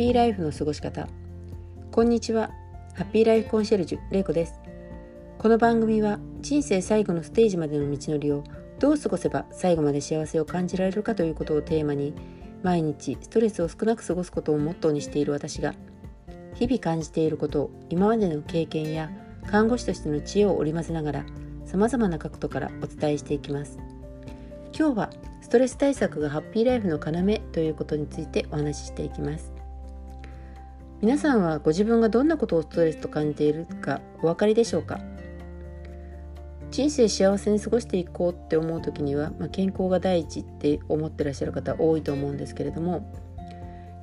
ピーライフの過ごし方。こんにちは。ハッピーライフコンシェルジュれいこです。この番組は人生最後のステージまでの道のりをどう過ごせば最後まで幸せを感じられるかということをテーマに毎日ストレスを少なく過ごすことをモットーにしている私が日々感じていることを今までの経験や看護師としての知恵を織り交ぜながら様々な角度からお伝えしていきます。今日はストレス対策がハッピーライフの要ということについてお話ししていきます。皆さんはご自分がどんなことをストレスと感じているかお分かりでしょうか？人生幸せに過ごしていこうって思う時には、まあ、健康が第一って思ってらっしゃる方多いと思うんですけれども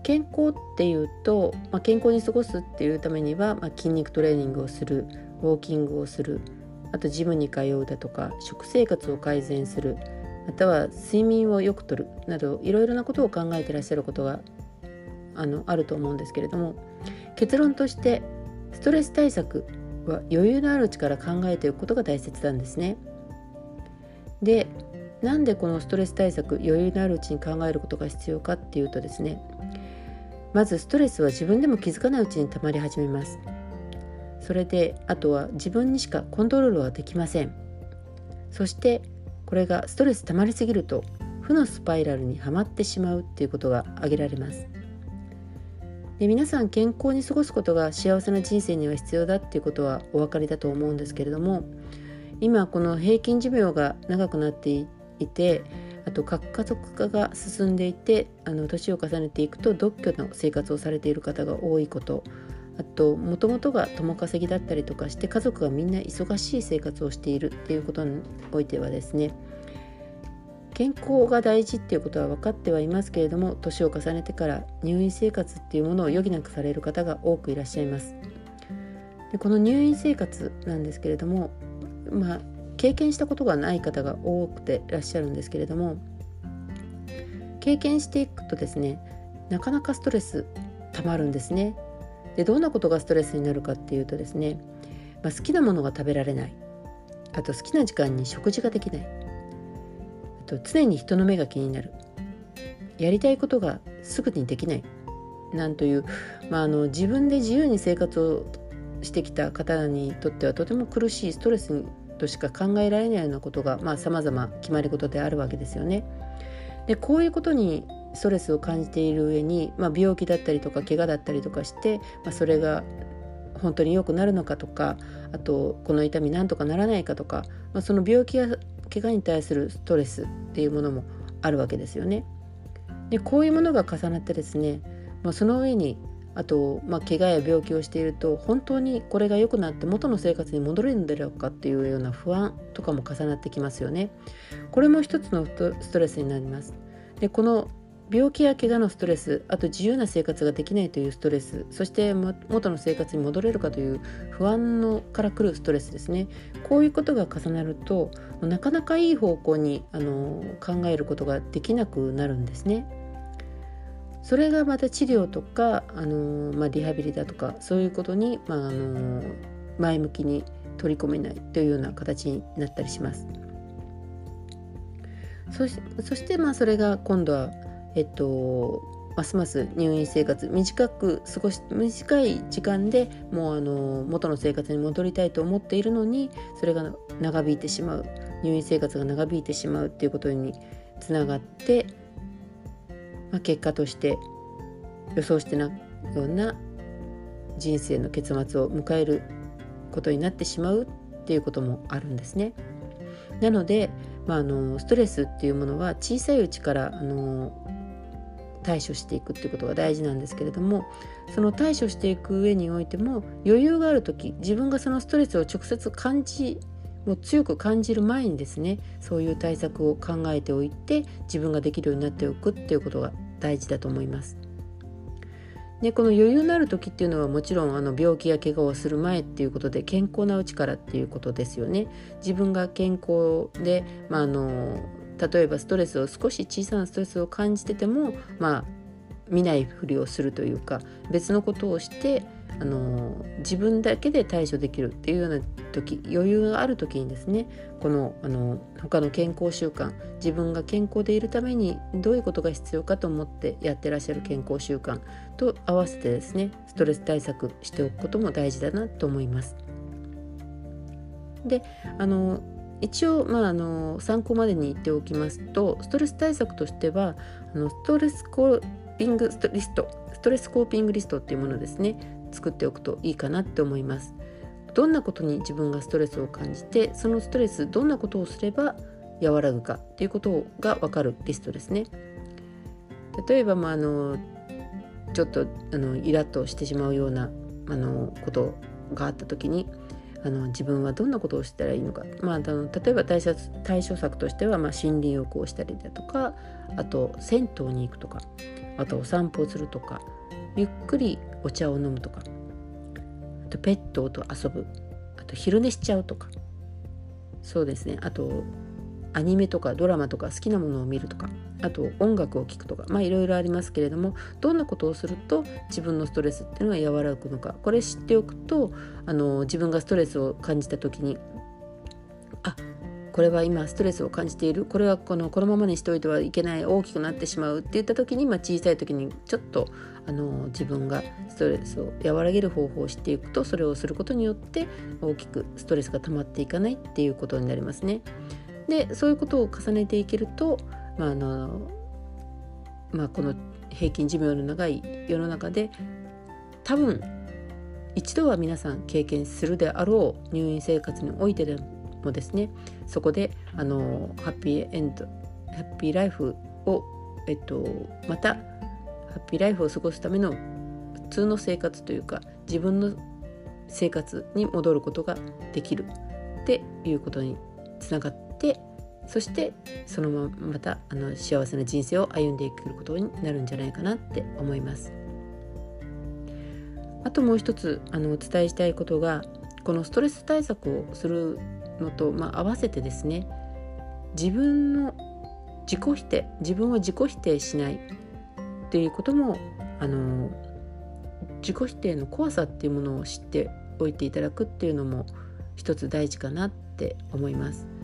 健康っていうと、まあ、健康に過ごすっていうためには、まあ、筋肉トレーニングをするウォーキングをするあとジムに通うだとか食生活を改善するまたは睡眠をよくとるなどいろいろなことを考えてらっしゃることがあのあると思うんですけれども結論としてストレス対策は余裕のあるうちから考えておくことが大切なんですね。でなんでこのストレス対策余裕のあるうちに考えることが必要かっていうとですねまずストレスは自分でも気づかないうちに溜まり始めます。それであとは自分にしかコントロールはできません。そしてこれがストレス溜まりすぎると負のスパイラルにはまってしまうっていうことが挙げられます。で皆さん健康に過ごすことが幸せな人生には必要だっていうことはお分かりだと思うんですけれども今この平均寿命が長くなっていてあと核家族化が進んでいてあの年を重ねていくと独居の生活をされている方が多いことあともともとが共稼ぎだったりとかして家族がみんな忙しい生活をしているっていうことにおいてはですね健康が大事っていうことは分かってはいますけれども年を重ねてから入院生活っていうものを余儀なくされる方が多くいらっしゃいます。でこの入院生活なんですけれどもまあ経験したことがない方が多くていらっしゃるんですけれども経験していくとですねなかなかストレスたまるんですね。でどんなことがストレスになるかっていうとですね、まあ、好きなものが食べられない。あと好きな時間に食事ができない。と常に人の目が気になるやりたいことがすぐにできないなんという、まあ、あの自分で自由に生活をしてきた方にとってはとても苦しいストレスとしか考えられないようなことがさまざ、ま決まり事であるわけですよね。でこういうことにストレスを感じている上に、まあ、病気だったりとか怪我だったりとかして、まあ、それが本当に良くなるのかとかあとこの痛みなんとかならないかとか、まあ、その病気や怪我に対するストレスっていうものもあるわけですよね。でこういうものが重なってですね、まあ、その上にあと、まあ、怪我や病気をしていると本当にこれが良くなって元の生活に戻れるんだろうかっていうような不安とかも重なってきますよね。これも一つのストレスになります。でこの病気や怪我のストレスあと自由な生活ができないというストレスそして元の生活に戻れるかという不安のからくるストレスですねこういうことが重なるとなかなかいい方向にあの考えることができなくなるんですね。それがまた治療とかあの、まあ、リハビリだとかそういうことに、まあ、あの前向きに取り込めないというような形になったりします。そしてまあそれが今度はえっとますます入院生活短く過ごし短い時間でもうあの元の生活に戻りたいと思っているのにそれが長引いてしまう入院生活が長引いてしまうっていうことにつながって、まあ、結果として予想してないような人生の結末を迎えることになってしまうっていうこともあるんですね。なので、まあ、あのストレスっていうものは小さいうちからあの対処していくっていうことが大事なんですけれどもその対処していく上においても余裕がある時自分がそのストレスを直接感じもう強く感じる前にですねそういう対策を考えておいて自分ができるようになっておくっていうことが大事だと思います。でこの余裕のある時っていうのはもちろんあの病気や怪我をする前っていうことで健康なうちからっていうことですよね。自分が健康で、まあ、あの例えばストレスを少し小さなストレスを感じててもまあ見ないふりをするというか別のことをしてあの自分だけで対処できるっていうような時余裕がある時にですねこのあの他の健康習慣自分が健康でいるためにどういうことが必要かと思ってやってらっしゃる健康習慣と合わせてですねストレス対策しておくことも大事だなと思います。であの一応、まあ、あの参考までに言っておきますとストレス対策としてはあのストレスコーピングリストストレスコーピングリストっていうものですね作っておくといいかなって思います。どんなことに自分がストレスを感じてそのストレスどんなことをすれば和らぐかっていうことが分かるリストですね。例えば、まあ、あのちょっとあのイラッとしてしまうようなあのことがあった時にあの自分はどんなことをしたらいいのか、まあ、あの例えば対処対処策としては、まあ、森林浴をしたりだとかあと銭湯に行くとかあとお散歩をするとかゆっくりお茶を飲むとかあとペットと遊ぶあと昼寝しちゃうとか。そうですね。あとアニメとかドラマとか好きなものを見るとかあと音楽を聴くとかまあいろいろありますけれどもどんなことをすると自分のストレスっていうのが和らぐのか。これ知っておくとあの自分がストレスを感じた時にあこれは今ストレスを感じている。これはこのこのままにしておいてはいけない。大きくなってしまう。って言った時に、まあ、小さい時にちょっとあの自分がストレスを和らげる方法を知っていくとそれをすることによって大きくストレスが溜まっていかないっていうことになりますね。でそういうことを重ねていけると、まあのまあ、この平均寿命の長い世の中で多分一度は皆さん経験するであろう入院生活においてでもですねそこであのハッピーエンドハッピーライフを、えっと、またハッピーライフを過ごすための普通の生活というか自分の生活に戻ることができるっていうことにつながってそしてそのまままたあの幸せな人生を歩んでいくことになるんじゃないかなって思います。あともう一つあのお伝えしたいことがこのストレス対策をするのと、まあ、合わせてですね自分の自己否定自分は自己否定しないっていうこともあの自己否定の怖さっていうものを知っておいていただくっていうのも一つ大事かなって思います。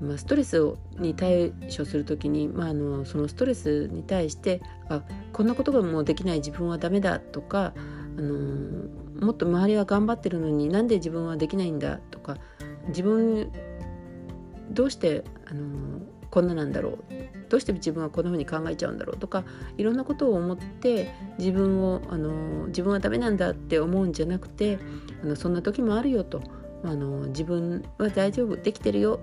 まあ、ストレスに対処する時に、まあ、あのそのストレスに対してあこんなことがもうできない自分はダメだとか、あのもっと周りは頑張ってるのになんで自分はできないんだとか自分どうしてあのこんななんだろうどうして自分はこんな風に考えちゃうんだろうとかいろんなことを思って自分をあの自分はダメなんだって思うんじゃなくてあのそんな時もあるよと。あの自分は大丈夫できてるよ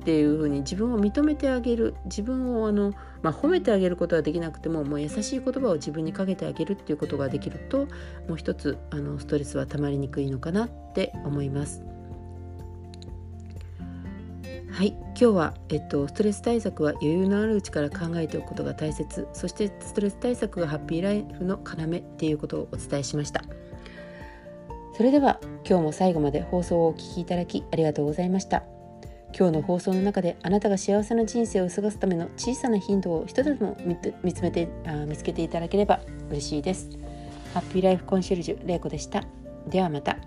っていう風に自分を認めてあげる。自分をあの、まあ、褒めてあげることはできなくてももう優しい言葉を自分にかけてあげるっていうことができるともう一つあのストレスはたまりにくいのかなって思います。はい。今日は、えっと、ストレス対策は余裕のあるうちから考えておくことが大切。そしてストレス対策がハッピーライフの要っていうことをお伝えしました。それでは今日も最後まで放送をお聴きいただきありがとうございました。今日の放送の中であなたが幸せな人生を過ごすための小さなヒントを一つでも見つめてあ見つけていただければ嬉しいです。ハッピーライフコンシェルジュ玲子でした。ではまた。